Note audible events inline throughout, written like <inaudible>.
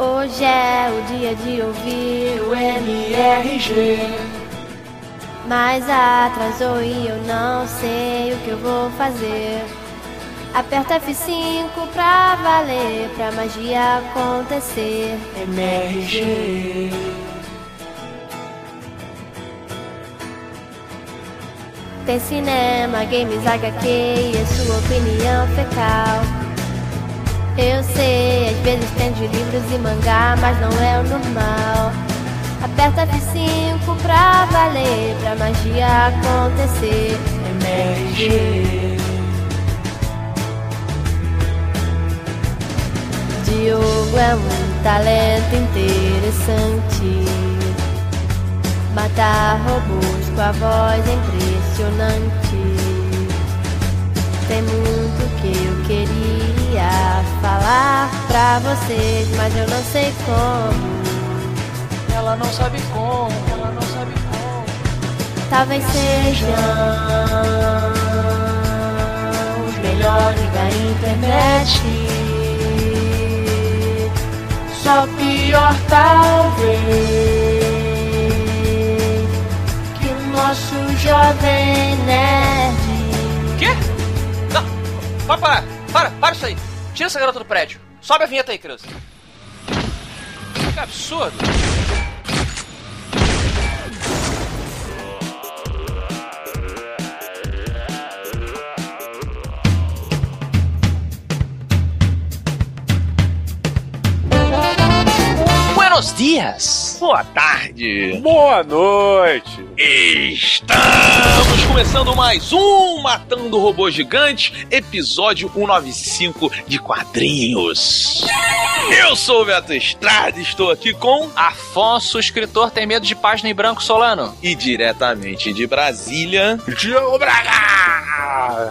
Hoje é o dia de ouvir o MRG. Mas atrasou e eu não sei o que eu vou fazer. Aperta F5 pra valer, pra magia acontecer. MRG. Tem cinema, games, HQ e a sua opinião fecal. Eu sei, às vezes tem de livros e mangá, mas não é o normal. Aperta F5 pra valer, pra magia acontecer. MRG. Diogo é um talento interessante. Matar robôs com a voz impressionante. Tem muito que eu queria falar pra vocês, mas eu não sei como. Ela não sabe como, ela não sabe como. Talvez sejam os melhores da internet. Só pior talvez que o nosso jovem nerd. Quê? Não, para, para, para, para isso aí. Tira essa garota do prédio. Sobe a vinheta aí, criança. Que absurdo. Buenos dias. Boa tarde. Boa noite. Estamos começando mais um Matando Robô Gigante, episódio 195 de quadrinhos. Eu sou o Beto Estrada, estou aqui com Afonso, o escritor, tem medo de página em branco solano. e diretamente de Brasília, Diogo Braga!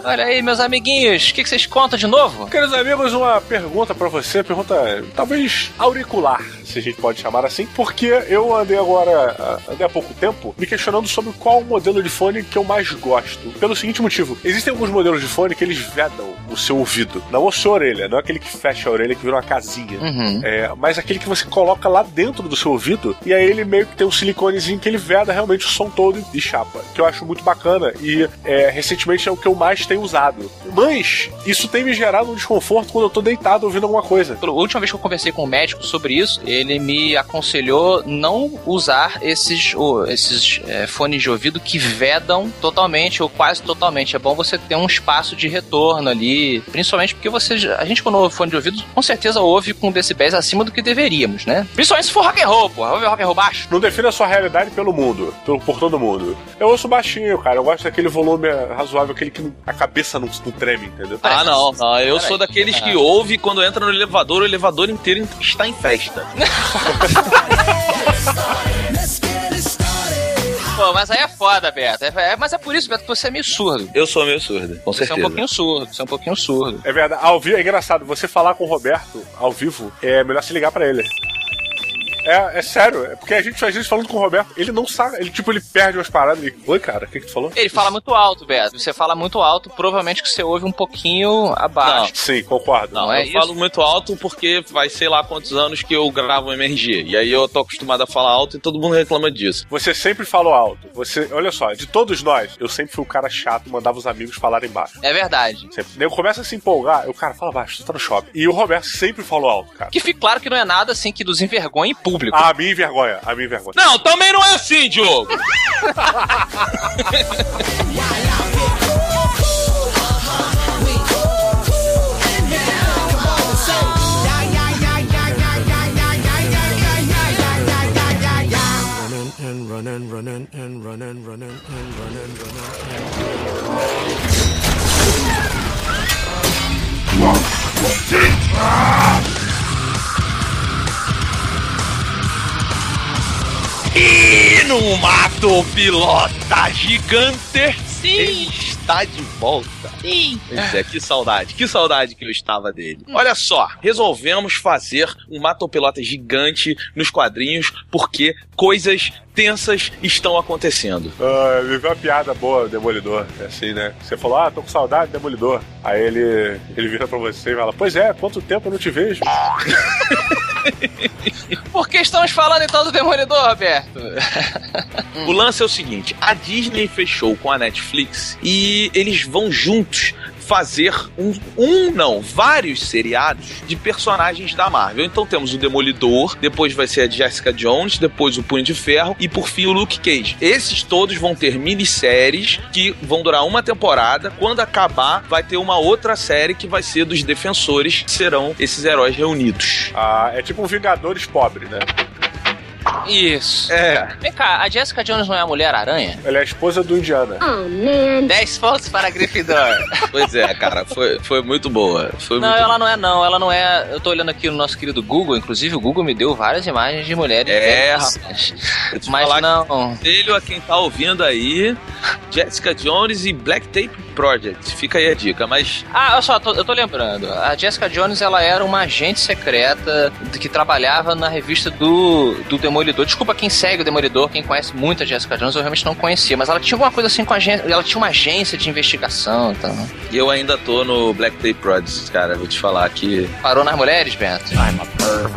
Olha aí, meus amiguinhos, o que, que vocês contam de novo? Queridos amigos, uma pergunta pra você, pergunta talvez auricular, se a gente pode chamar assim, porque eu andei agora, ah, andei há pouco tempo, me questionando sobre qual modelo de fone que eu mais gosto. Pelo seguinte motivo, existem alguns modelos de fone que eles vedam o seu ouvido, não a sua orelha, não é aquele que fecha a orelha que vira uma casinha. Uhum. É, mas aquele que você coloca lá dentro do seu ouvido e aí ele meio que tem um siliconezinho que ele veda realmente o som todo de chapa, que eu acho muito bacana e é, recentemente é o que eu mais tenho usado. Mas isso tem me gerado um desconforto quando eu tô deitado ouvindo alguma coisa. A última vez que eu conversei com o médico sobre isso, ele me aconselhou não usar esses, o- esses é, fones de ouvido que vedam totalmente ou quase totalmente. É bom você ter um espaço de retorno ali, principalmente porque você, a gente quando ouve fone de ouvido, com certeza ouve com decibéis acima do que deveríamos, né? Principalmente se for rock and roll, porra. Ouve rock and roll baixo. Não defina a sua realidade pelo mundo, pelo, por todo mundo. Eu ouço baixinho, cara. Eu gosto daquele volume razoável, aquele que a cabeça não, não treme, entendeu? Ah, não, não, eu Peraí. sou daqueles que Ah. ouve quando entra no elevador, o elevador inteiro está em festa. <laughs> Pô, mas aí é foda, Beto. É- é- mas é por isso, Beto, que você é meio surdo. Eu sou meio surdo, com Você é um certeza. pouquinho surdo, você é um pouquinho surdo. É verdade. Ao vivo, é engraçado. Você falar com o Roberto ao vivo, é melhor se ligar pra ele. É, é sério, é porque a gente às vezes falando com o Roberto, ele não sabe, ele tipo, ele perde umas paradas. Ele, Oi, cara, o que, que tu falou? Ele fala muito alto, Beto. Você fala muito alto, provavelmente que você ouve um pouquinho abaixo. Sim, concordo. Não, é eu isso. falo muito alto porque faz sei lá quantos anos que eu gravo MRG. E aí eu tô acostumado a falar alto e todo mundo reclama disso. Você sempre falou alto. Você, olha só, de todos nós, eu sempre fui o cara chato, mandava os amigos falarem baixo. É verdade. Sempre. Eu começo a se empolgar, eu, cara, fala baixo, tu tá no shopping. E o Roberto sempre falou alto, cara. Que fique claro que não é nada assim que nos envergonhe em público. A mim envergonha, a mim envergonha. Não, também não é assim, Diogo! running and running, running and running, running and running, no mato pilota gigante Sim. está de volta. Sim. Pois é, que saudade, que saudade que eu estava dele. Olha só, resolvemos fazer um matopilota gigante nos quadrinhos porque coisas tensas estão acontecendo. Ah, me uma piada boa, Demolidor. É assim, né? Você falou, ah, tô com saudade, Demolidor. Aí ele, ele vira pra você e fala, pois é, quanto tempo eu não te vejo? <laughs> <laughs> Por que estamos falando então do Demolidor, Roberto? <laughs> O lance é o seguinte: a Disney fechou com a Netflix e eles vão juntos fazer um, um não, vários seriados de personagens da Marvel. Então temos o Demolidor, depois vai ser a Jessica Jones, depois o Punho de Ferro e por fim o Luke Cage. Esses todos vão ter minisséries que vão durar uma temporada. Quando acabar, vai ter uma outra série que vai ser dos defensores, que serão esses heróis reunidos. Ah, é tipo um Vingadores pobre, né? Isso. É. Vem cá, a Jessica Jones não é a Mulher-Aranha? Ela é a esposa do Indiana. 10 pontos para a Gryffindor. <laughs> Pois é, cara, foi, foi muito boa. Foi Não, muito ela não é não, ela não é. Eu tô olhando aqui no nosso querido Google, inclusive o Google me deu várias imagens de mulheres. É, te Mas não. Conselho a quem tá ouvindo aí, Jessica Jones e Black Tape Project. Fica aí a dica, mas Ah, olha só, tô- eu tô lembrando. A Jessica Jones, ela era uma agente secreta que trabalhava na revista do, do Demolidor. Desculpa quem segue o Demolidor, quem conhece muito a Jessica Jones, eu realmente não conhecia. Mas ela tinha alguma coisa assim com a agência. Ela tinha uma agência de investigação, então. eu ainda tô no Black Tape Project, cara. Vou te falar que Parou nas mulheres, Bento?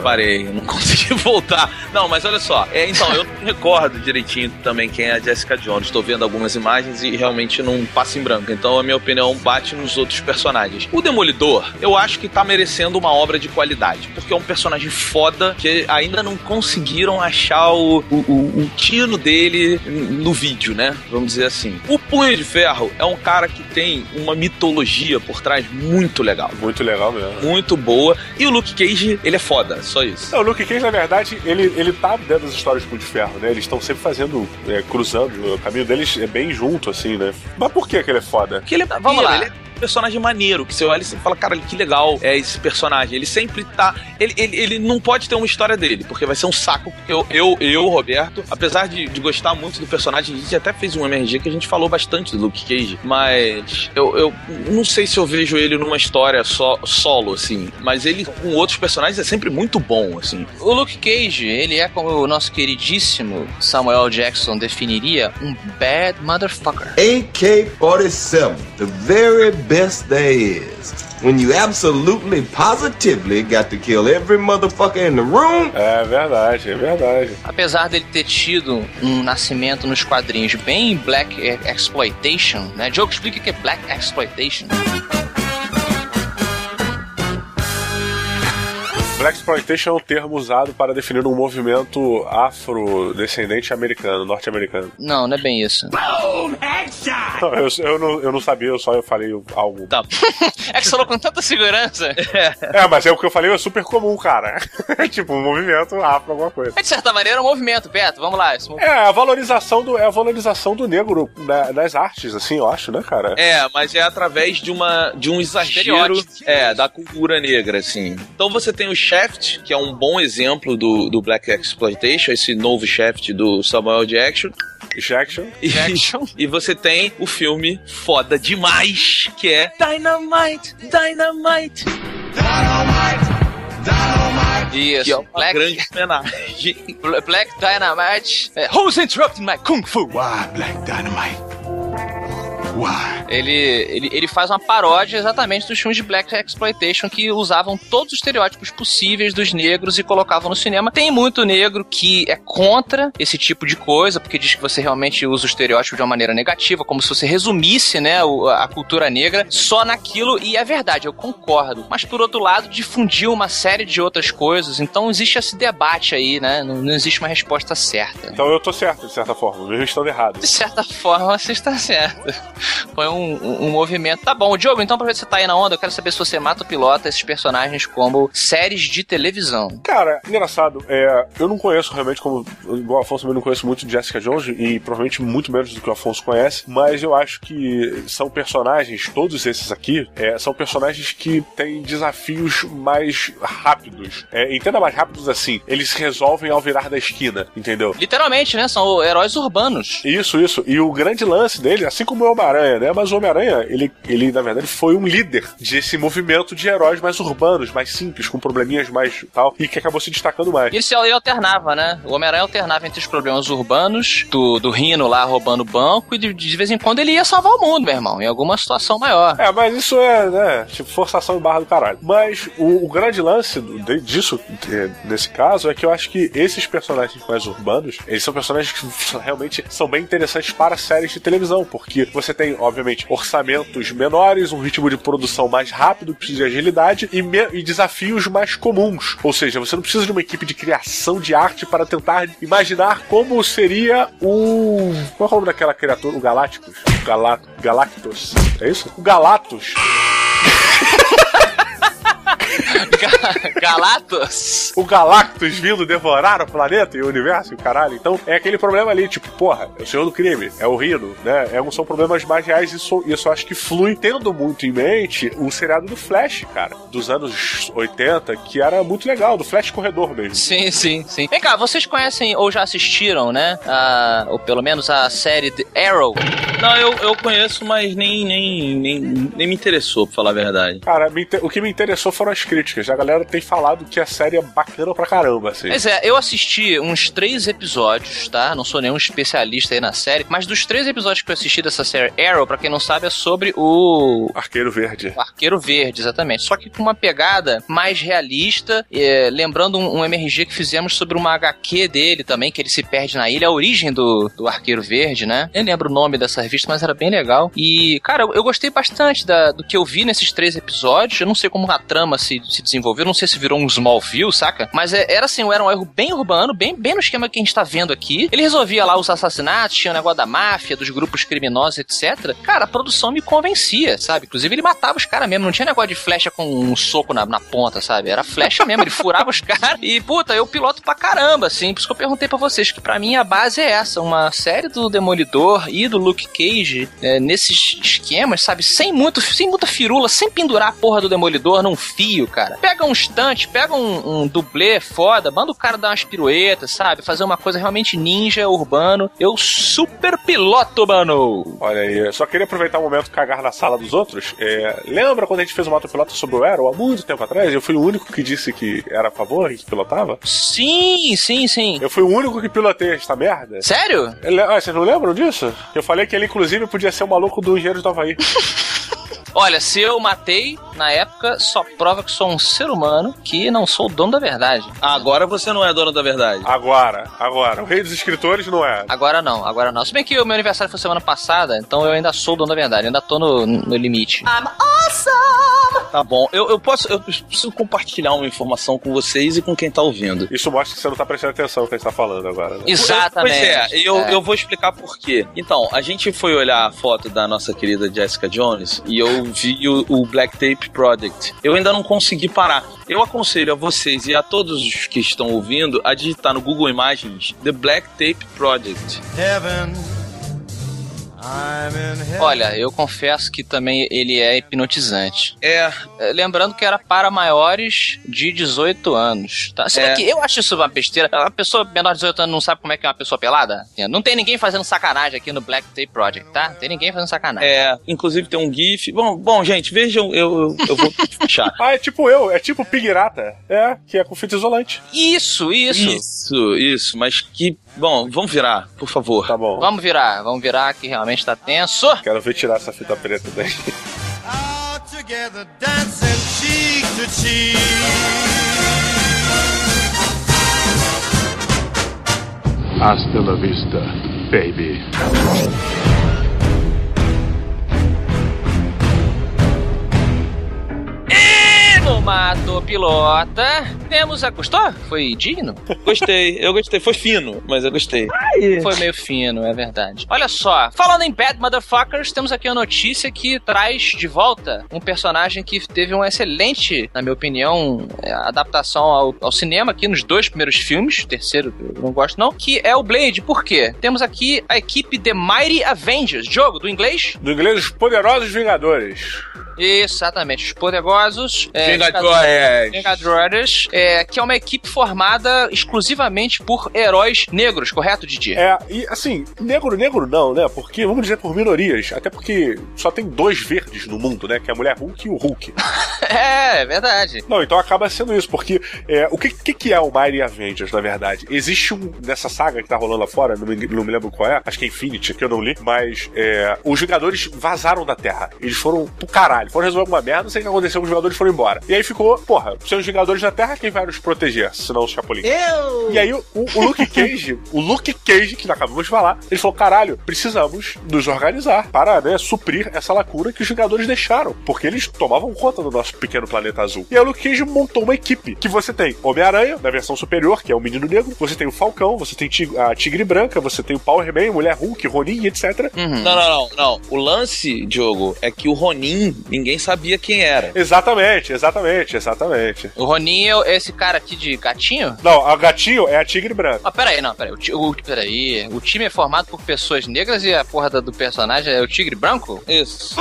parei, não <laughs> consegui voltar. Não, mas olha só. É, então, eu não recordo direitinho também quem é a Jessica Jones. Tô vendo algumas imagens e realmente não passa em branco. Então a minha opinião bate nos outros personagens. O Demolidor, eu acho que tá merecendo uma obra de qualidade. Porque é um personagem foda que ainda não conseguiram achar o, o, o, o tino dele no vídeo, né? Vamos dizer assim. O Punho de Ferro é um cara que tem uma mitologia por trás muito legal. Muito legal mesmo. Muito boa. E o Luke Cage, ele é foda, só isso. Não, o Luke Cage, na verdade, ele, ele tá dentro das histórias do Punho de Ferro, né? Eles estão sempre fazendo, é, cruzando, o caminho deles é bem junto, assim, né? Mas por que que ele é foda? Porque ele é Vamos lá. Ele é personagem maneiro, que você olha e você fala, cara, que legal é esse personagem. Ele sempre tá. Ele, ele, ele não pode ter uma história dele, porque vai ser um saco. Eu, eu, eu Roberto, apesar de, de gostar muito do personagem, a gente até fez um MRG que a gente falou bastante do Luke Cage, mas eu, eu não sei se eu vejo ele numa história só, solo, assim. Mas ele com outros personagens é sempre muito bom, assim. O Luke Cage, ele é como o nosso queridíssimo Samuel Jackson definiria, um bad motherfucker. AK-47, the very best there is. When you absolutely, positively got to kill every motherfucker in the room. É verdade, é verdade. Apesar dele ter tido um nascimento nos quadrinhos bem Black Exploitation, né? Diogo, explica o que é Black Exploitation. Black Exploitation é um termo usado para definir um movimento afrodescendente americano, norte-americano. Não, não é bem isso. Não, eu, eu, não, eu não sabia, eu só eu falei algo. Tá. <laughs> É que você falou com tanta segurança. <laughs> É, mas é o que eu falei é super comum, cara. É <laughs> tipo um movimento afro, alguma coisa. É de certa maneira um movimento, Beto. Vamos lá. Mov- É a valorização do, é a valorização do negro na- nas artes, assim, eu acho, né, cara? É, mas é através de uma de um exagero é, da cultura negra, assim. Então você tem o Shaft, que é um bom exemplo do, do Black Exploitation, esse novo Shaft do Samuel Jackson. Jackson. E, Jackson. <laughs> e você tem o filme foda demais, que é Dynamite, Dynamite, Isso. que é uma Black, grande homenagem. Black Dynamite. É, Who's interrupting my Kung Fu? Why, Black Dynamite? Ele, ele, ele faz uma paródia exatamente dos filmes de Black Exploitation que usavam todos os estereótipos possíveis dos negros e colocavam no cinema. Tem muito negro que é contra esse tipo de coisa, porque diz que você realmente usa o estereótipo de uma maneira negativa, como se você resumisse né, a cultura negra só naquilo, e é verdade, eu concordo. Mas por outro lado, difundiu uma série de outras coisas, então existe esse debate aí, né? Não, não existe uma resposta certa. Então eu tô certo, de certa forma, mesmo estando errado. De certa forma, você está certo. Foi um, um- um movimento. Tá bom, Diogo, então pra ver se você tá aí na onda, eu quero saber se você mata ou pilota esses personagens como séries de televisão. Cara, engraçado, é, eu não conheço realmente, como igual o Afonso também não conheço muito Jessica Jones, e provavelmente muito menos do que o Afonso conhece, mas eu acho que são personagens, todos esses aqui, é, são personagens que têm desafios mais rápidos. É, entenda mais rápidos assim, eles resolvem ao virar da esquina, entendeu? Literalmente, né? São heróis urbanos. Isso, isso. E o grande lance dele, assim como o Homem-Aranha, né? Mas o Homem-Aranha, ele, ele, na verdade, foi um líder desse movimento de heróis mais urbanos, mais simples, com probleminhas mais tal, e que acabou se destacando mais. Isso aí alternava, né? O Homem-Aranha alternava entre os problemas urbanos, do, do Rino lá roubando o banco, e de, de vez em quando ele ia salvar o mundo, meu irmão, em alguma situação maior. É, mas isso é, né, tipo, forçação e barra do caralho. Mas o, o grande lance de- disso, de- nesse caso, é que eu acho que esses personagens mais urbanos, eles são personagens que realmente são bem interessantes para séries de televisão, porque você tem, obviamente, orçamentos menores, um ritmo de produção mais rápido, precisa de agilidade, e, e desafios mais comuns. Ou seja, você não precisa de uma equipe de criação de arte para tentar imaginar como seria o. Qual é o nome daquela criatura? O Galácticos? O Gala... Galactus. É isso? O Galatos. <laughs> Ga- Galatos? o Galactus vindo devorar o planeta e o universo e o caralho. Então é aquele problema ali, tipo, porra, é o senhor do crime, é o Rino, né? É, são problemas mais reais e isso, isso eu acho que flui tendo muito em mente o seriado do Flash, cara, dos anos 80, que era muito legal, do Flash Corredor mesmo. Sim, sim, sim. Vem cá, vocês conhecem ou já assistiram, né? A, ou pelo menos a série The Arrow? Não, eu, eu conheço, mas nem, nem, nem, nem me interessou, pra falar a verdade. Cara, o que me interessou foram as críticas. A galera tem falado que a série é bacana pra caramba, assim. Pois é, eu assisti uns três episódios, tá? Não sou nenhum especialista aí na série, mas dos três episódios que eu assisti dessa série Arrow, pra quem não sabe, é sobre o Arqueiro Verde. o Arqueiro Verde, exatamente. Só que com uma pegada mais realista, é, lembrando um, um MRG que fizemos sobre uma HQ dele também, que ele se perde na ilha, a origem do, do Arqueiro Verde, né? Eu nem lembro o nome dessa revista, mas era bem legal. E, cara, eu, eu gostei bastante da- do que eu vi nesses três episódios. Eu não sei como a trama se, se desenvolveu, não sei se virou um Smallville, saca? Mas é- era assim, era um erro bem urbano, bem, bem no esquema que a gente tá vendo aqui. Ele resolvia lá os assassinatos, tinha o negócio da máfia, dos grupos criminosos, etc. Cara, a produção me convencia, sabe? Inclusive ele matava os caras mesmo, não tinha negócio de flecha com um soco na, na ponta, sabe? Era flecha mesmo, ele furava os <laughs> caras e, puta, eu piloto pra caramba, assim. Por isso que eu perguntei pra vocês, que pra mim a base é essa, uma série do Demolidor e do Luke Cage é, nesses esquemas, sabe? Sem muito, sem muita firula, sem pendurar a porra do Demolidor num fio, cara. Pega um estante, pega um, um dublê foda, manda o cara dar umas piruetas, sabe? Fazer uma coisa realmente ninja, urbano. Eu super piloto, mano! Olha aí, eu só queria aproveitar o momento e cagar na sala dos outros. É, lembra quando a gente fez uma autopilota sobre o Arrow há muito tempo atrás? Eu fui o único que disse que era a favor e que pilotava? Sim, sim, sim. Eu fui o único que pilotei esta merda? Sério? Ele- Ah, vocês não lembram disso? Eu falei que ele, inclusive, podia ser o maluco do Engenheiro do Havaí. <laughs> Olha, se eu matei na época, só prova que sou um ser humano que não sou o dono da verdade. Agora você não é dono da verdade. Agora, agora. O rei dos escritores não é. Agora não, agora não. Se bem que o meu aniversário foi semana passada, então eu ainda sou o dono da verdade, ainda tô no, no limite. Tá bom. Eu, eu posso. Eu preciso compartilhar uma informação com vocês e com quem tá ouvindo. Isso mostra que você não tá prestando atenção no que a gente tá falando agora. né? Exatamente. Pois é, eu, É. eu vou explicar por quê. Então, a gente foi olhar a foto da nossa querida Jessica Jones e eu vi o, o Black Tape Project. Eu ainda não consegui parar. Eu aconselho a vocês e a todos os que estão ouvindo a digitar no Google Imagens The Black Tape Project. Heaven. Olha, eu confesso que também ele é hipnotizante. É, É, Lembrando que era para maiores de 18 anos, tá? Se bem É. que eu acho isso uma besteira. A pessoa menor de 18 anos não sabe como é que é uma pessoa pelada? Não tem ninguém fazendo sacanagem aqui no Black Tape Project, tá? Não tem ninguém fazendo sacanagem. é. Inclusive tem um GIF. Bom, bom gente, vejam, eu, eu, eu vou <laughs> fechar. Ah, é tipo eu, é tipo Pirata. É, que é com fita isolante. Isso, isso. Isso, isso, mas que. Bom, vamos virar, por favor. Tá bom. Vamos virar, vamos virar que realmente tá tenso. Quero ver tirar essa fita preta daí. Out together, dancing cheek to cheek. Hasta la vista, baby. No Mato Pilota, temos a. Gostou? Foi digno? Gostei, eu gostei. Foi fino, mas eu gostei. Foi meio fino, é verdade. Olha só, falando em Bad Motherfuckers, temos aqui a notícia que traz de volta um personagem que teve uma excelente, na minha opinião, é, adaptação ao, ao cinema aqui nos dois primeiros filmes, o terceiro eu não gosto não, que é o Blade. Por quê? Temos aqui a equipe The Mighty Avengers, jogo do inglês? Do inglês, os poderosos Vingadores. Exatamente, os poderosos. é, Vingadores. 10. Mega Brothers, é, que é uma equipe formada exclusivamente por heróis negros, correto, Didi? É, e assim, negro, negro não, né? Porque, vamos dizer, por minorias. Até porque só tem dois verdes no mundo, né? Que é a mulher Hulk e o Hulk. <laughs> É, é verdade. Não, então acaba sendo isso, porque é, o que, que, que é o Mighty Avengers, na verdade? Existe um, nessa saga que tá rolando lá fora, não me, não me lembro qual é, acho que é Infinity, que eu não li, mas é, os Vingadores vazaram da Terra. Eles foram pro caralho, foram resolver alguma merda, não sei o que aconteceu, os Vingadores foram embora. E aí ficou, porra, são os Vingadores da Terra, quem vai nos proteger, senão os Chapolin? Eu! E aí o, o Luke Cage, o Luke Cage, que nós acabamos de falar, ele falou: caralho, precisamos nos organizar para né, suprir essa lacuna que os Vingadores deixaram. Porque eles tomavam conta do nosso pequeno planeta azul. E aí o Luke Cage montou uma equipe que você tem Homem-Aranha, na versão superior, que é o Menino Negro, você tem o Falcão, você tem a Tigre Branca, você tem o Power Man, Mulher Hulk, Ronin, etc. Uhum. Não, não, não, não. O lance, Diogo, é que o Ronin, ninguém sabia quem era. Exatamente, exatamente, exatamente. O Ronin é esse cara aqui de gatinho? Não, a gatinho é a Tigre Branca. Ah, peraí, não, peraí. O, o, peraí. O time é formado por pessoas negras e a porra do personagem é o tigre branco? Isso.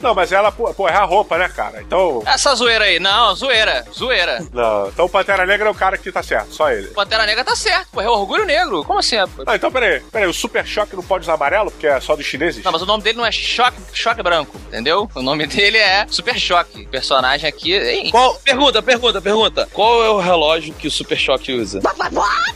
Não, mas ela, pô, é a roupa, né, cara? Então. Essa zoeira aí, não, zoeira, zoeira. Não, então o Pantera Negra é o cara que tá certo, só ele. Pantera Negra tá certo, pô, é o orgulho negro. Como assim? Ah, então peraí, peraí, o Super Choque não pode usar amarelo porque é só dos chineses? Não, mas o nome dele não é Choque, Choque Branco, entendeu? O nome dele é Super Choque. O personagem aqui. Hein? Qual, pergunta, pergunta, pergunta. Qual é o relógio que o Super Choque usa?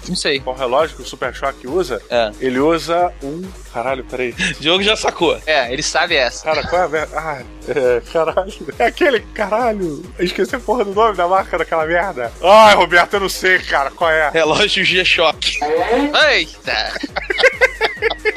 Não sei. Qual relógio que o Super Choque usa? É. Ele usa um. Caralho, peraí. <laughs> Diogo já sacou. É, ele sabe essa. Cara, qual é a merda? Ah, é, caralho. É aquele. Caralho. Esqueci a porra do nome da marca daquela merda. Ai, Roberto, eu não sei, cara, qual é. Relógio G-Shock. Eita!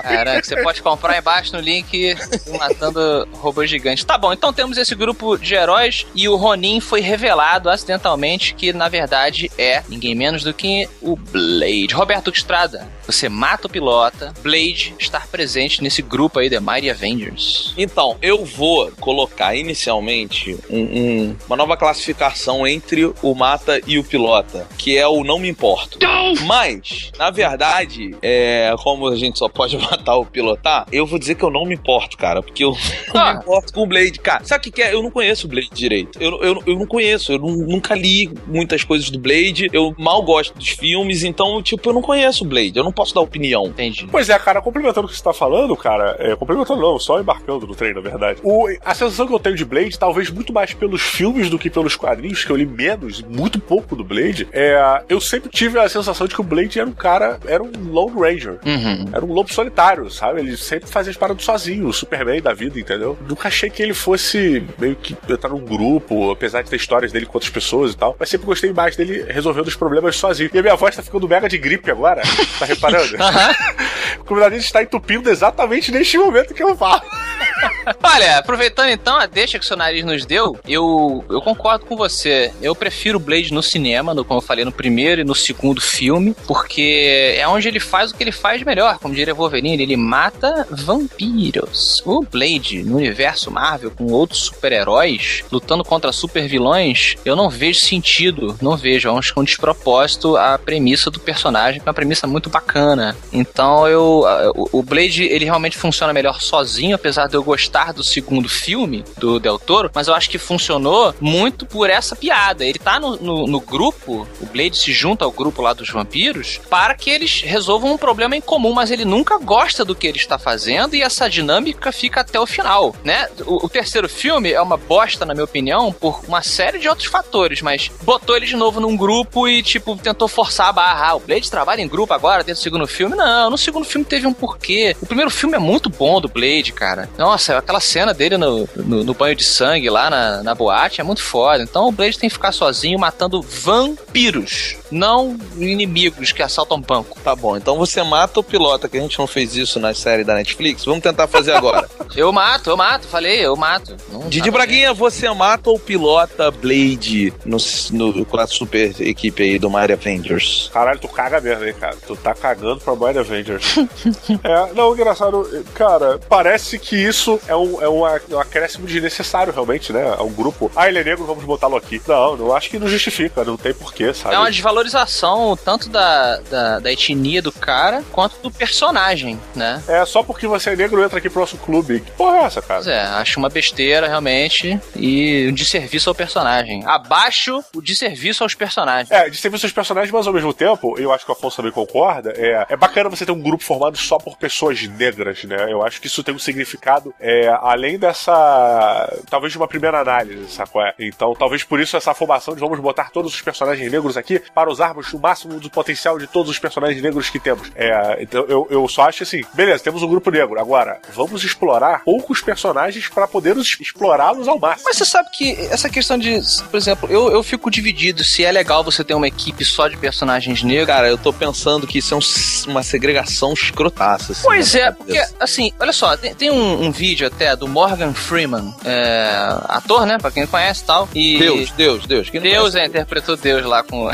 Caraca, você pode comprar embaixo no link Matando Robôs Gigantes. Tá bom, então temos esse grupo de heróis e o Ronin foi revelado acidentalmente que, na verdade, é ninguém menos do que o Blade. Roberto Estrada, você mata o pilota, Blade estar presente nesse grupo aí, The Mighty Avengers. Então, eu vou colocar inicialmente um- um- uma nova classificação entre o mata e o pilota, que é o não me importo. Mas, na verdade, é, como a gente só pode <laughs> matar ou pilotar, eu vou dizer que eu não me importo, cara, porque eu <laughs> não Ah. me importo com o Blade. Cara, sabe o que, que é? Eu não conheço o Blade direito. Eu, eu, eu não conheço, eu nu- nunca li muitas coisas do Blade, eu mal gosto dos filmes, então, tipo, eu não conheço o Blade, eu não posso dar opinião. Entendi. Pois é, cara, complementando o que você tá falando, cara, é, complementando não, só embarcando no trem, na verdade. O, a sensação que eu tenho de Blade, talvez muito mais pelos filmes do que pelos quadrinhos, que eu li menos, muito pouco do Blade, é, eu sempre tive a sensação de que o Blade era um cara, era um Lone Ranger. Uhum. Era um lobo solitário, sabe? Ele sempre fazia as paradas sozinho, o Superman da vida, entendeu? Nunca achei que ele fosse meio que entrar num grupo, apesar de ter histórias dele com outras pessoas e tal. Mas sempre gostei mais dele resolvendo os problemas sozinho. E a minha voz tá ficando mega de gripe agora, tá reparando? <laughs> o nariz está entupindo exatamente neste momento que eu falo. <laughs> Olha, aproveitando então a deixa que o seu nariz nos deu, eu, eu concordo com você. Eu prefiro o Blade no cinema, no, como eu falei, no primeiro e no segundo filme, porque é onde ele faz o que ele faz melhor. Como diria Wolverine, ele mata vampiros. O Blade, no universo Marvel, com outros super-heróis, lutando contra super-vilões, eu não vejo sentido, não vejo. Acho que é um despropósito a premissa do personagem, que é uma premissa muito bacana. Então eu. O o Blade, ele realmente funciona melhor sozinho, apesar de eu gostar do segundo filme do Del Toro, mas eu acho que funcionou muito por essa piada. Ele tá no, no, no grupo, o Blade se junta ao grupo lá dos vampiros, para que eles resolvam um problema em comum, mas ele nunca gosta do que ele está fazendo e essa dinâmica fica até o final, né? O, o terceiro filme é uma bosta, na minha opinião, por uma série de outros fatores, mas botou ele de novo num grupo e, tipo, tentou forçar a barra. Ah, o Blade trabalha em grupo agora, dentro do segundo filme? Não, no segundo filme teve um porquê. O primeiro filme é muito bom do Blade, cara. Nossa, aquela cena dele no, no, no banho de sangue lá na, na boate é muito foda. Então o Blade tem que ficar sozinho matando vampiros, não inimigos que assaltam banco. Tá bom, então você mata o pilota, que a gente não fez isso na série da Netflix. Vamos tentar fazer agora. <laughs> Eu mato, eu mato, falei, eu mato. Não Didi Braguinha, você mata ou pilota Blade no, no, com a super equipe aí do Mario Avengers? Caralho, tu caga mesmo, hein, cara? Tu tá cagando pra Mighty Avengers. <laughs> é, não, engraçado, cara, parece que isso é um, um, é um, um acréscimo desnecessário, realmente, né? A um grupo. Ah, ele é negro, vamos botá-lo aqui. Não, não acho que não justifica, não tem porquê, sabe? É uma desvalorização tanto da, da, da etnia do cara quanto do personagem, né? É, só porque você é negro entra aqui pro nosso clube. Que porra é essa, cara? Pois é, acho uma besteira realmente e um desserviço ao personagem. Abaixo o desserviço aos personagens. É, de serviço aos personagens, mas ao mesmo tempo, eu acho que o Afonso também concorda, é, é bacana você ter um grupo formado só por pessoas negras, né? Eu acho que isso tem um significado é, além dessa. talvez de uma primeira análise, sacou? É? Então, talvez por isso essa formação de vamos botar todos os personagens negros aqui para usarmos o máximo do potencial de todos os personagens negros que temos. É, então, eu, eu só acho assim, beleza, temos um grupo negro. Agora, vamos explorar poucos personagens para poder explorá-los ao máximo. Mas você sabe que essa questão de, por exemplo, eu, eu fico dividido se é legal você ter uma equipe só de personagens negros. Cara, eu tô pensando que isso é um- uma segregação escrotaça. assim, Pois é, porque, assim, olha só, tem, tem um, um vídeo até do Morgan Freeman, é, ator, né, pra quem não conhece e tal. E Deus, Deus, Deus. Quem não Deus conhece? é, interpretou Deus lá com <laughs> o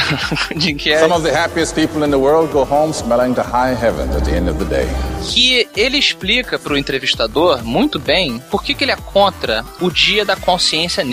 Jim Carrey. Some of the happiest people in the world go home smelling to high heaven at the end of the day. que ele explica pro entrevistador muito bem por que, que ele é contra o dia da consciência negra,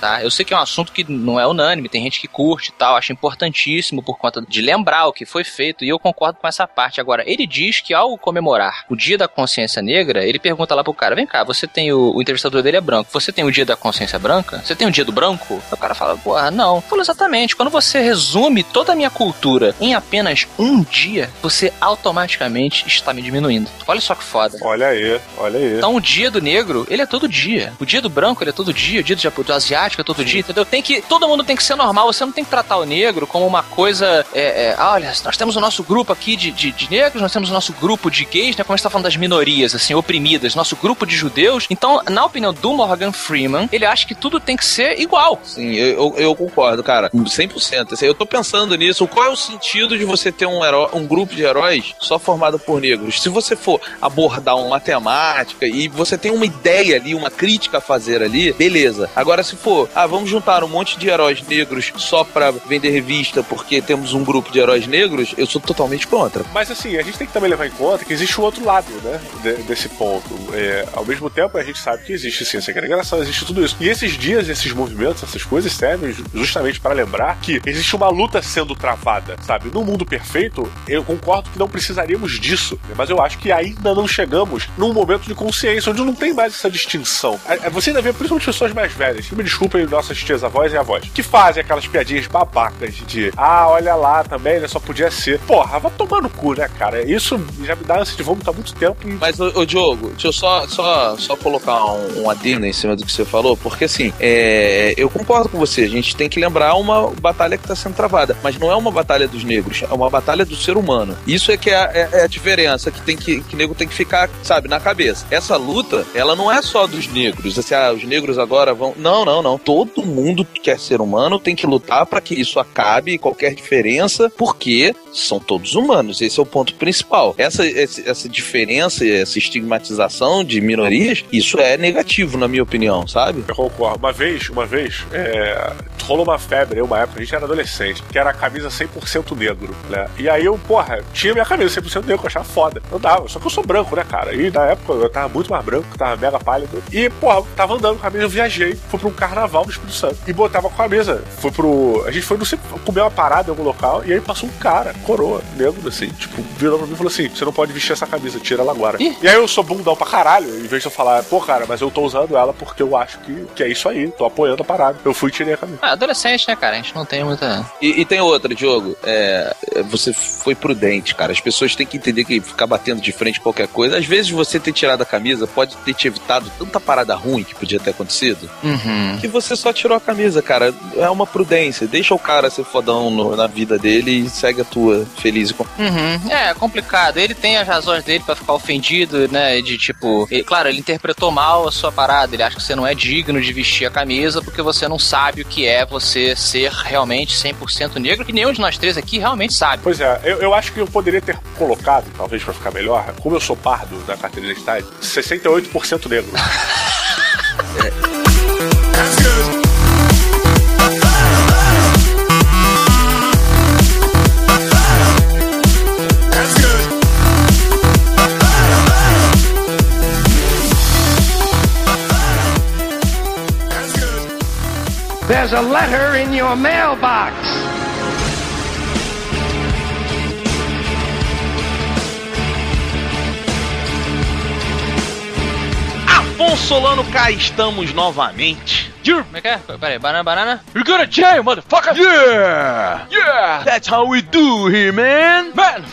tá? Eu sei que é um assunto que não é unânime, tem gente que curte e tal, acha importantíssimo por conta de lembrar o que foi feito, e eu concordo com essa parte. Agora, ele diz que ao comemorar o dia da consciência negra, ele pergunta lá pro cara, vem cá, você tem o, o entrevistador dele é branco, você tem o dia da consciência branca? Você tem o dia do branco? O cara fala, porra, não. Falou exatamente, quando você resume toda a minha cultura em apenas um dia, você automaticamente está me diminuindo. Olha só que foda. Olha aí, olha aí. Então o dia do negro, ele é todo dia. O dia do branco, ele é todo dia. O dia do, do asiático todo dia, entendeu? Tem que, todo mundo tem que ser normal. Você não tem que tratar o negro como uma coisa. É, é, ah, olha, nós temos o nosso grupo aqui de, de, de negros, nós temos o nosso grupo de gays, né? Como a gente tá falando das minorias, assim, oprimidas, nosso grupo de judeus. Então, na opinião do Morgan Freeman, ele acha que tudo tem que ser igual. Sim, eu, eu, concordo, cara. 100%. Assim, eu tô pensando nisso. Qual é o sentido de você ter um, herói, um grupo de heróis só formado por negros? Se você for abordar uma temática e você tem uma ideia ali, uma crítica a fazer ali, beleza. Se for, ah, vamos juntar um monte de heróis negros só pra vender revista porque temos um grupo de heróis negros, eu sou totalmente contra. Mas assim, a gente tem que também levar em conta que existe o outro lado, né? de- desse ponto. É, ao mesmo tempo, a gente sabe que existe sim a segregação, existe tudo isso. E esses dias, esses movimentos, essas coisas servem ju- justamente para lembrar que existe uma luta sendo travada, sabe? No mundo perfeito, eu concordo que não precisaríamos disso, né? mas eu acho que ainda não chegamos num momento de consciência onde não tem mais essa distinção. A- a- Você ainda vê principalmente pessoas mais velhas, me desculpem nossas tias avós e avós, que fazem aquelas piadinhas babacas de ah, olha lá também, né? Só podia ser. Porra, vai tomar no cu, né, cara? Isso já me dá ânsia de vômito há muito tempo. E... Mas, ô, Diogo, deixa eu só, só, só colocar um, um adendo em cima do que você falou, porque assim, é, eu concordo com você, a gente tem que lembrar uma batalha que está sendo travada, mas não é uma batalha dos negros, é uma batalha do ser humano. Isso é que é, é- é a diferença que tem que, que o nego tem que ficar, sabe, na cabeça. Essa luta, ela não é só dos negros, assim, ah, os negros agora vão. Não, não, não. Todo mundo que quer ser humano tem que lutar para que isso acabe, qualquer diferença, porque são todos humanos. Esse é o ponto principal. Essa, essa diferença, essa estigmatização de minorias, isso é negativo, na minha opinião, sabe? Eu concordo. Uma vez, uma vez, é, rolou uma febre, uma época, a gente era adolescente, que era a camisa 100% negro, né? E aí eu, porra, tinha minha camisa 100% negro, eu achava foda. Eu dava, só que eu sou branco, né, cara? E na época eu tava muito mais branco, tava mega pálido. E, porra, tava andando com a camisa, eu viajei, fui pra um carnaval no Espírito Santo. E botava com a camisa. Fui pro. A gente foi, não sei, comer uma parada em algum local, e aí passou um cara, coroa, negro, assim, tipo, virou pra mim e falou assim: você não pode vestir essa camisa, tira ela agora. Ih. E aí eu sou bundão pra caralho, em vez de eu falar, pô, cara, mas eu tô usando ela porque eu acho que, que é isso aí, tô apoiando a parada. Eu fui e tirei a camisa. Ah, adolescente, né, cara? A gente não tem muita. E, e tem outra, Diogo. É, é, você foi prudente, cara. As pessoas têm que entender que ficar batendo de frente qualquer coisa. Às vezes você ter tirado a camisa pode ter te evitado tanta parada ruim que podia ter acontecido. Uhum. Que você só tirou a camisa, cara. É uma prudência. Deixa o cara ser fodão no- na vida dele e segue a tua feliz e com. Uhum. É, complicado. Ele tem as razões dele pra ficar ofendido, né? De tipo, ele- claro, ele interpretou mal a sua parada. Ele acha que você não é digno de vestir a camisa porque você não sabe o que é você ser realmente 100% negro. E nenhum de nós três aqui realmente sabe. Pois é, eu, eu acho que eu poderia ter colocado, talvez pra ficar melhor, como eu sou pardo na carteira de identidade, 68% negro. <laughs> There's a letter in your mailbox. Afonso Solano, cá estamos novamente. Como é que é? Peraí, banana, banana. You go to jail, motherfucker! Yeah! Yeah! That's how we do here, man! Man!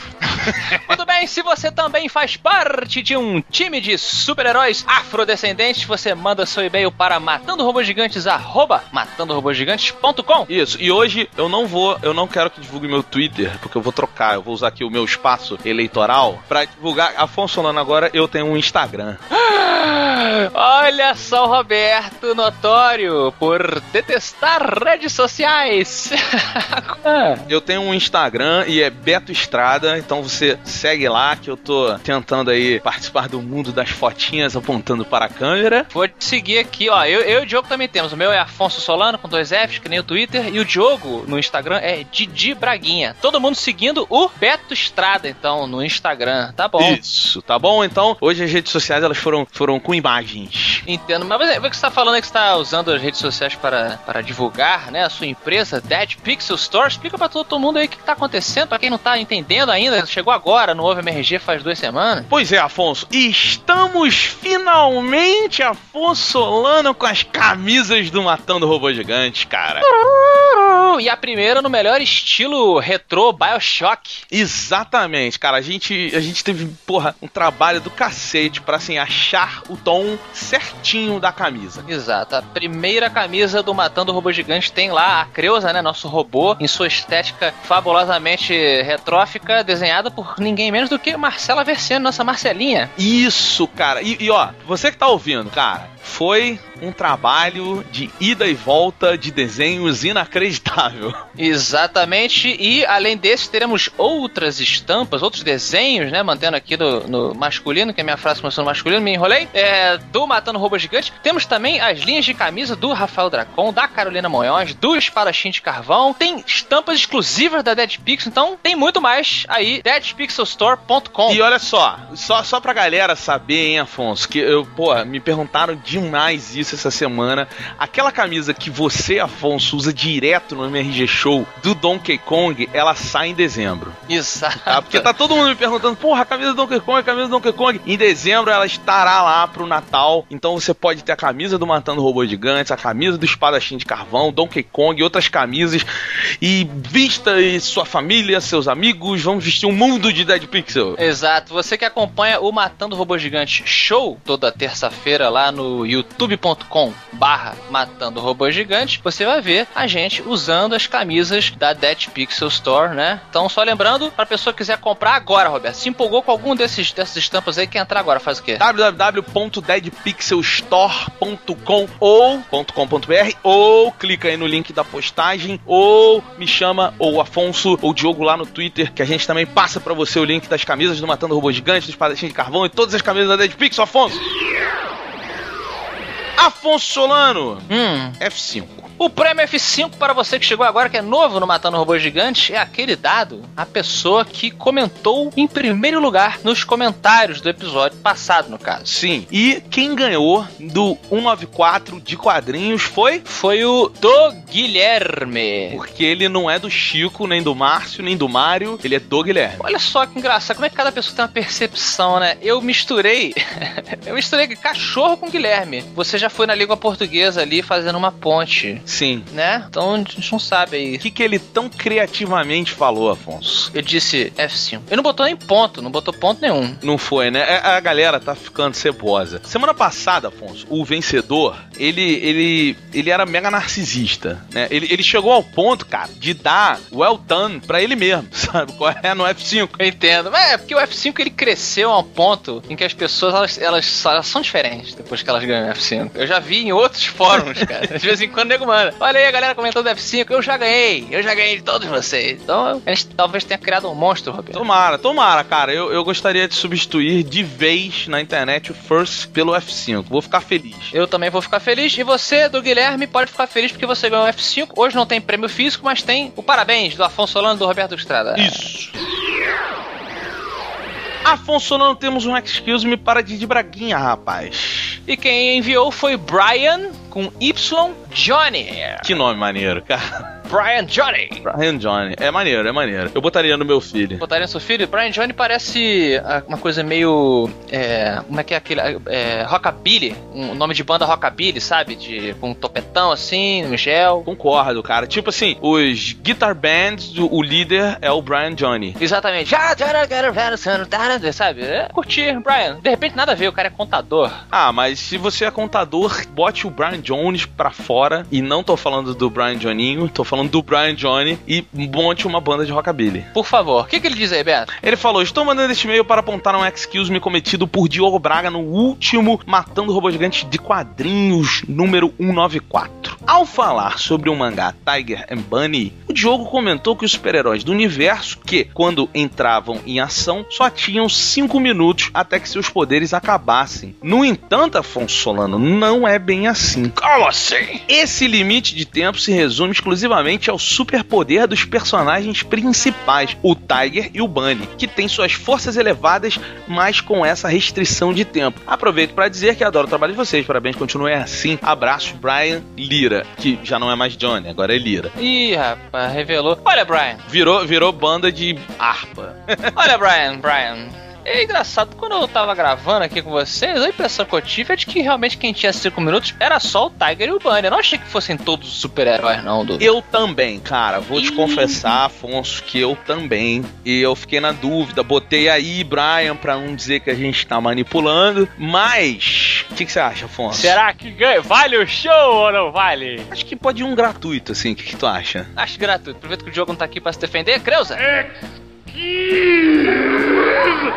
<laughs> Muito bem, se você também faz parte de um time de super-heróis afrodescendentes, você manda seu e-mail para matandorobogigantes, arroba matandorobogigantes.com. Isso, e hoje eu não vou, eu não quero que divulgue meu Twitter, porque eu vou trocar, eu vou usar aqui o meu espaço eleitoral pra divulgar. Afonso Solano, agora eu tenho um Instagram. <gasps> Olha só o Roberto notório por detestar redes sociais. <laughs> Eu tenho um Instagram e é Beto Estrada, então você segue lá que eu tô tentando aí participar do mundo das fotinhas apontando para a câmera. Vou te seguir aqui, ó. Eu, eu e o Diogo também temos. O meu é Afonso Solano com dois Fs, que nem o Twitter. E o Diogo no Instagram é Didi Braguinha. Todo mundo seguindo o Beto Estrada, então, no Instagram. Tá bom. Isso, tá bom? Então, hoje as redes sociais elas foram, foram com imagens. Entendo, mas você, você está falando que você está usando as redes sociais para, para divulgar, né, a sua empresa, Dead Pixel Store. Explica para todo mundo aí o que está acontecendo, para quem não está entendendo ainda, chegou agora no Ovo MRG faz duas semanas. Pois é, Afonso, estamos finalmente, Afonso Solano, com as camisas do Matando Robô Gigante, cara. E a primeira no melhor estilo retrô Bioshock. Exatamente, cara. A gente, a gente teve, porra, um trabalho do cacete pra, assim, achar o tom certinho da camisa. Exato. A primeira camisa do Matando Robô Gigante tem lá a Creusa, né? Nosso robô, em sua estética fabulosamente retrófica, desenhada por ninguém menos do que Marcela Versiano, nossa Marcelinha. Isso, cara. E, e ó, você que tá ouvindo, cara, foi um trabalho de ida e volta de desenhos inacreditável. Exatamente, e além desse, teremos outras estampas, outros desenhos, né? Mantendo aqui no, no masculino, que a minha frase começou no masculino, me enrolei. É, do Matando Robô Gigante. Temos também as linhas de camisa do Rafael Dracon, da Carolina Monhões, do Espadachim de Carvão. Tem estampas exclusivas da Dead Pixel, então tem muito mais aí. deadpixelstore.com. E olha só, só, só pra galera saber, hein, Afonso, que eu, pô, me perguntaram demais isso essa semana. Aquela camisa que você, Afonso, usa direto no MRG Show do Donkey Kong, ela sai em dezembro. Exato. Tá? Porque tá todo mundo me perguntando, porra, a camisa do Donkey Kong, a camisa do Donkey Kong. Em dezembro ela estará lá pro Natal. Então você pode ter a camisa do Matando Robô Gigantes, a camisa do Espadachim de Carvão, Donkey Kong e outras camisas. E vista e sua família, seus amigos, vamos vestir um mundo de Dead Pixel. Exato. Você que acompanha o Matando Robô Gigante Show toda terça-feira lá no youtube.com barra Matando Robô Gigante, você vai ver a gente usando as camisas da Dead Pixel Store, né? Então, só lembrando, pra pessoa que quiser comprar agora, Roberto, se empolgou com algum desses, dessas estampas aí, quer entrar agora, faz o quê? www.deadpixelstore.com ou .com.br ou clica aí no link da postagem ou me chama ou Afonso ou Diogo lá no Twitter que a gente também passa pra você o link das camisas do Matando Robô Gigante, do Espadachim de Carvão e todas as camisas da Dead Pixel, Afonso. Afonso Solano, Hum. F5. O prêmio F5 para você que chegou agora, que é novo no Matando Robô Gigante, é aquele dado a pessoa que comentou em primeiro lugar nos comentários do episódio passado, no caso. Sim, e quem ganhou do 194 de quadrinhos foi Foi o do Guilherme. porque ele não é do Chico, nem do Márcio, nem do Mário, ele é do Guilherme. Olha só que engraçado, como é que cada pessoa tem uma percepção, né? Eu misturei. <laughs> eu misturei cachorro com Guilherme. Você já foi na língua portuguesa ali fazendo uma ponte, Sim. né? Então a gente não sabe aí. O que, que ele tão criativamente falou, Afonso? Eu disse F5. Ele não botou nem ponto, não botou ponto nenhum. Não foi, né? É, A galera tá ficando cebosa. Semana passada, Afonso, o vencedor, ele ele ele era mega narcisista, né? Ele, ele chegou ao ponto, cara, de dar well done pra ele mesmo, <laughs> sabe? Qual é no F5. Eu entendo. Mas é porque o F5 ele cresceu a um ponto em que as pessoas elas, elas, elas são diferentes depois que elas ganham o F5. Eu já vi em outros fóruns, <laughs> cara. De vez em quando nego manda. Olha aí a galera comentando F5, eu já ganhei, eu já ganhei de todos vocês. Então a gente talvez tenha criado um monstro, Roberto. Tomara, tomara, cara. Eu, eu gostaria de substituir de vez na internet o First pelo F5. Vou ficar feliz. Eu também vou ficar feliz. E você, do Guilherme, pode ficar feliz porque você ganhou o F5. Hoje não tem prêmio físico, mas tem o parabéns do Afonso Solano e do Roberto Estrada. Isso. Afonso, não temos um excuse me para Didi Braguinha, rapaz. E quem enviou foi Brian com Y Johnny. Que nome maneiro, cara. Brian Johnny. Brian Johnny. É maneiro, é maneiro. Eu botaria no meu filho. Botaria no seu filho? Brian Johnny parece ah, uma coisa meio. É, como é que é aquele. É, rockabilly. Um nome de banda rockabilly, sabe? De, com um topetão assim, um gel. Concordo, cara. Tipo assim, os guitar bands, o líder é o Brian Johnny. Exatamente. Já, sabe? É, curtir, Brian. De repente nada a ver, o cara é contador. Ah, mas se você é contador, bote o Brian Jones pra fora. E não tô falando do Brian Johninho, tô falando do Brian Johnny e monte uma banda de rockabilly. Por favor. O que, que ele diz aí, Beto? Ele falou: Estou mandando este e-mail para apontar um excuse me cometido por Diogo Braga no último Matando Robô Gigante de Quadrinhos número 194. Ao falar sobre o mangá Tiger and Bunny, o Diogo comentou que os super-heróis do universo, que quando entravam em ação, só tinham 5 minutos até que seus poderes acabassem. No entanto, Afonso Solano, não é bem assim. Como assim? Esse limite de tempo se resume exclusivamente ao superpoder dos personagens principais, o Tiger e o Bunny, que têm suas forças elevadas, mas com essa restrição de tempo. Aproveito para dizer que adoro o trabalho de vocês, parabéns, continuem assim. Abraço, Brian Lira, que já não é mais Johnny, agora é Lira. Ih, rapaz, revelou. Olha, Brian. Virou, virou banda de harpa. Olha, Brian, Brian. É engraçado, quando eu tava gravando aqui com vocês, a impressão que eu tive é de que realmente quem tinha 5 minutos era só o Tiger e o Bunny. Eu não achei que fossem todos os super-heróis, não, Dudu. Eu também, cara. Vou te confessar, Afonso, que eu também. E eu fiquei na dúvida. Botei aí, Brian, pra não dizer que a gente tá manipulando. Mas, o que, que você acha, Afonso? Será que ganha? Vale o show ou não vale? Acho que pode ir um gratuito, assim. O que, que tu acha? Acho gratuito. Aproveita que o jogo não tá aqui pra se defender. Creuza! me!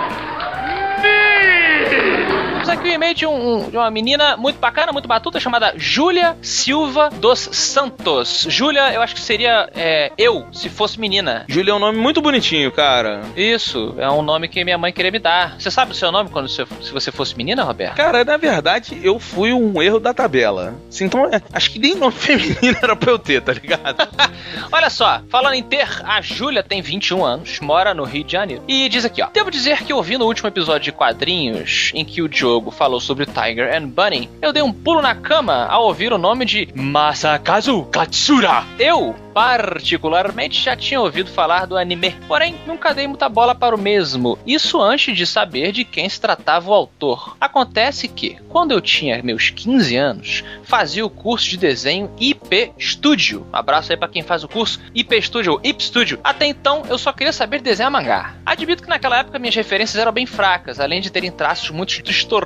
Temos aqui o e-mail de, um- de uma menina muito bacana, muito batuta, chamada Júlia Silva dos Santos. Júlia, eu acho que seria é, eu, se fosse menina. Júlia é um nome muito bonitinho, cara. Isso, é um nome que minha mãe queria me dar. Você sabe o seu nome quando você, se você fosse menina, Roberto? Cara, na verdade, eu fui um erro da tabela. Assim, Então, é, acho que nem nome <laughs> feminino era pra eu ter, tá ligado? <laughs> Olha só, falando em ter, a Júlia tem 21 anos, mora no Rio de Janeiro. E diz aqui, ó. Devo dizer que ouvindo o último episódio de quadrinhos, em que o Diogo falou sobre Tiger and Bunny, eu dei um pulo na cama ao ouvir o nome de Masakazu Katsura. Eu, particularmente, já tinha ouvido falar do anime, porém nunca dei muita bola para o mesmo. Isso antes de saber de quem se tratava o autor. Acontece que, quando eu tinha meus 15 anos, fazia o curso de desenho IP Studio. Abraço aí pra quem faz o curso IP Studio IP Studio. Até então, eu só queria saber desenhar mangá. Admito que naquela época minhas referências eram bem fracas, além de terem traços muito distorcidos,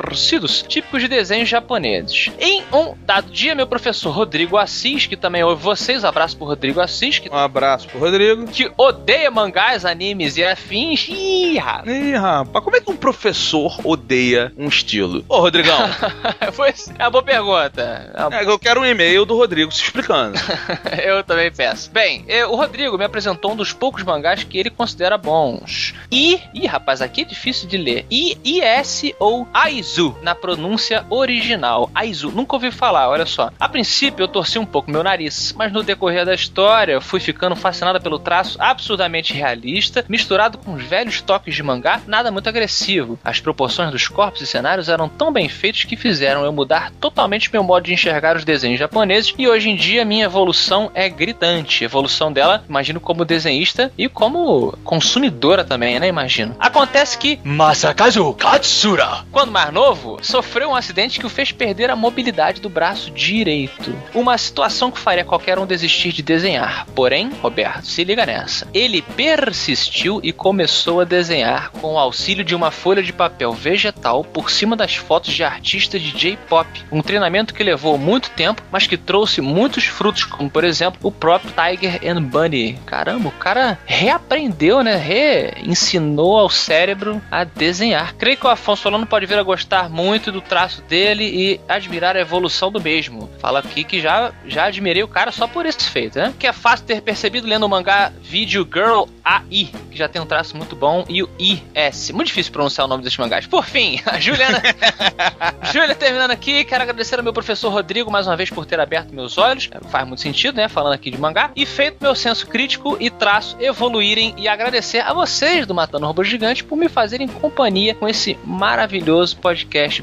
típicos de desenhos japoneses. Em um dado dia, meu professor Rodrigo Assis, que também ouve vocês, abraço pro Rodrigo Assis, que Um abraço pro Rodrigo. que odeia mangás, animes e afins. Ih, rapaz. Ih, rapaz, como é que um professor odeia um estilo? Ô, Rodrigão, <laughs> Foi é uma boa pergunta. É uma é, eu quero um e-mail do Rodrigo se explicando. <laughs> eu também peço. Bem, eh, o Rodrigo me apresentou um dos poucos mangás que ele considera bons. I, ih, rapaz, aqui é difícil de ler. I, IS ou Aizu, na pronúncia original. Aizu, nunca ouvi falar, olha só. A princípio eu torci um pouco meu nariz, mas no decorrer da história fui ficando fascinada pelo traço absurdamente realista, misturado com os velhos toques de mangá, nada muito agressivo. As proporções dos corpos e cenários eram tão bem feitos que fizeram eu mudar totalmente meu modo de enxergar os desenhos japoneses e hoje em dia minha evolução é gritante. A evolução dela, imagino como desenhista e como consumidora também, né? Imagino. Acontece que Masakazu Katsura, quando mais novo, sofreu um acidente que o fez perder a mobilidade do braço direito. Uma situação que faria qualquer um desistir de desenhar. Porém, Roberto, se liga nessa. Ele persistiu e começou a desenhar com o auxílio de uma folha de papel vegetal por cima das fotos de artistas de J-pop. Um treinamento que levou muito tempo, mas que trouxe muitos frutos, como por exemplo o próprio Tiger and Bunny. Caramba, o cara reaprendeu, né? Re-ensinou ao cérebro a desenhar. Creio que o Afonso Solano pode vir a gostar muito do traço dele e admirar a evolução do mesmo. Fala aqui que já, já admirei o cara só por esse feito, né? que é fácil ter percebido lendo o mangá Video Girl AI, que já tem um traço muito bom, e o IS. Muito difícil pronunciar o nome desses mangás. Por fim, a Juliana. <laughs> Júlia, terminando aqui, quero agradecer ao meu professor Rodrigo mais uma vez por ter aberto meus olhos. Faz muito sentido, né? Falando aqui de mangá. E feito meu senso crítico e traço evoluírem. E agradecer a vocês do Matando Robô Gigante por me fazerem companhia com esse maravilhoso podcast.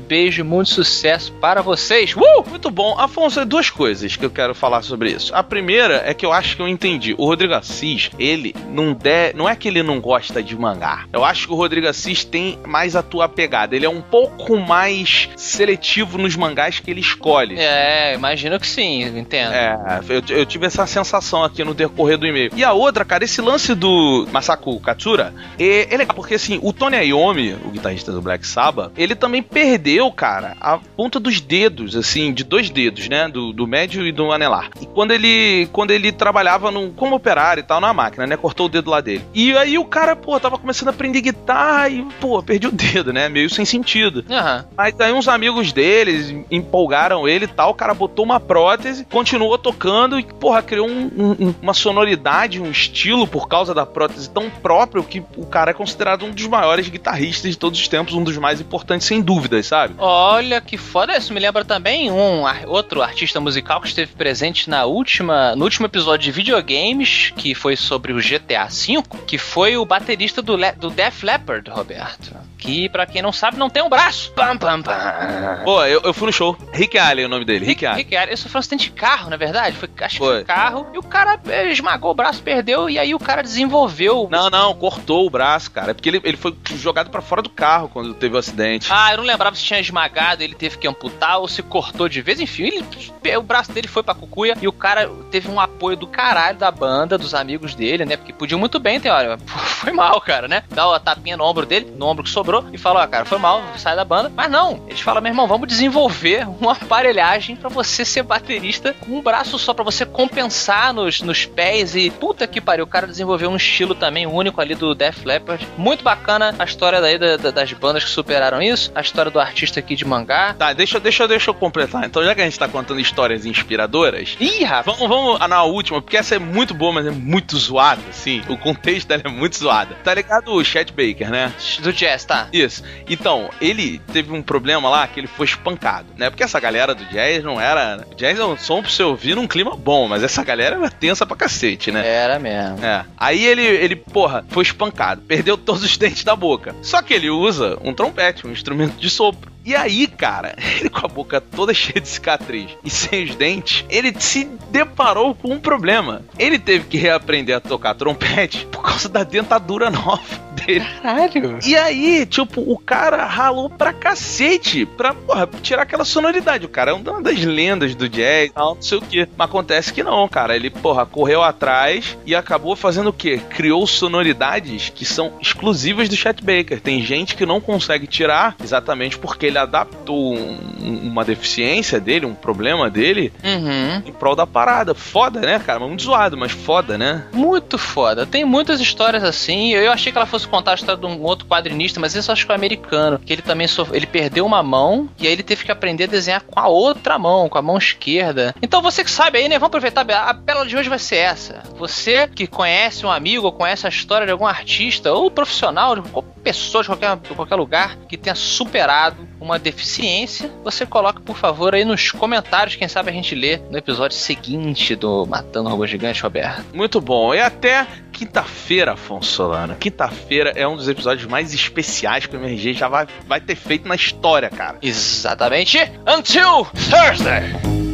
Beijo e muito sucesso para vocês. Uh! Muito bom. Afonso, duas coisas que eu quero falar sobre isso. A primeira é que eu acho que eu entendi. O Rodrigo Assis, ele não der, não é que ele não gosta de mangá. Eu acho que o Rodrigo Assis tem mais a tua pegada. Ele é um pouco mais seletivo nos mangás que ele escolhe. É, imagino que sim, entendo. É, eu, eu tive essa sensação aqui no decorrer do e-mail. E a outra, cara, esse lance do Masaku Katsura é, é legal, porque assim, o Tony Iommi, o guitarrista do Black Sabbath, ele também perdeu, cara, a ponta dos dedos, assim, de dois dedos, né? Do, do médio e do anelar. E quando ele, quando ele trabalhava no, como operário e tal na máquina, né? Cortou o dedo lá dele. E aí o cara, pô, tava começando a aprender guitarra e, pô, perdi o dedo, né? Meio sem sentido. Aham. Mas aí uns amigos deles empolgaram ele e tal, o cara botou uma prótese, continuou tocando e, porra, criou um- um- uma sonoridade, um estilo por causa da prótese tão próprio que o cara é considerado um dos maiores guitarristas de todos os tempos, um dos mais importantes, sem dúvidas, sabe? Olha que foda, isso me lembra também um outro artista musical que esteve presente na última, no último episódio de videogames, que foi sobre o GTA V, que foi o baterista do, Le- do Def Leppard, Roberto. Que, pra quem não sabe, não tem um braço. Pam, pam, pam. Pô, eu, eu fui no show. Rick Allen é o nome dele, Rick, Allen. Rick Allen, isso foi um acidente de carro, na verdade. Foi, acho que Foi. foi carro. E o cara eh, esmagou o braço, perdeu. E aí o cara desenvolveu. Não, não, cortou o braço, cara. É porque ele, ele foi jogado pra fora do carro quando teve o acidente. Ah, eu não lembrava se tinha esmagado, ele teve que amputar ou se cortou de vez. Enfim, ele, o braço dele foi pra cucuia e o cara teve um apoio do caralho da banda, dos amigos dele, né? Porque podiam muito bem ter, olha, <laughs> foi mal, cara, né? Dá uma tapinha no ombro dele, no ombro que sobrou, e fala, ó, cara, foi mal, sai da banda. Mas não, eles falam, meu irmão, vamos desenvolver <laughs> uma aparelhagem pra você ser baterista com um braço só, pra você compensar nos, nos pés e puta que pariu, o cara desenvolveu um estilo também único ali do Def Leppard. Muito bacana a história daí da- da- das bandas que superaram isso, a história do artista aqui de mangá. Tá, deixa, deixa, deixa eu completar. Então, já que a gente tá contando histórias inspiradoras, Ih, rapaz. Vamos, vamos na última, porque essa é muito boa, mas é muito zoada, assim. O contexto dela é muito zoada. Tá ligado o Chet Baker, né? Do jazz, tá? Isso. Então, ele teve um problema lá que ele foi espancado, né? Porque essa galera do jazz não era. Jazz é um som pra você ouvir num clima bom, mas essa galera era tensa pra cacete, né? Era mesmo. É. Aí ele, ele, porra, foi espancado, perdeu todos os dentes da boca. Só que ele usa um trompete, um instrumento de sopro. E aí, cara, <laughs> ele com a boca toda cheia de cicatriz e sem os dentes, ele se deparou com um problema. Ele teve que reaprender a tocar trompete por causa da dentadura <laughs> nova dele. Caralho. E aí, tipo, o cara ralou pra cacete pra, porra, tirar aquela sonoridade. O cara é uma das lendas do jazz tal, não sei o que. Mas acontece que não, cara. Ele, porra, correu atrás e acabou fazendo o quê? Criou sonoridades que são exclusivas do Chet Baker. Tem gente que não consegue tirar exatamente porque ele adaptou um- uma deficiência dele, um problema dele, Uhum. em prol da parada. Foda, né, cara? Muito zoado, mas foda, né? Muito foda. Tem muitas histórias assim. Eu achei que ela fosse contar a história de um outro quadrinista, mas isso eu acho que é americano. Que ele também ele perdeu uma mão e aí ele teve que aprender a desenhar com a outra mão, com a mão esquerda. Então você que sabe aí, né? Vamos aproveitar. A pérola de hoje vai ser essa. Você que conhece um amigo ou conhece a história de algum artista ou profissional, de qualquer pessoa de qualquer, de qualquer lugar que tenha superado uma deficiência, você coloca, por favor, aí nos comentários. Quem sabe a gente lê no episódio seguinte do Matando o Robô Gigante, Roberto. Muito bom. E até quinta-feira, Afonso Solano. Quinta-feira é um dos episódios mais especiais que o MRG já vai, vai ter feito na história, cara. Exatamente. Until Thursday.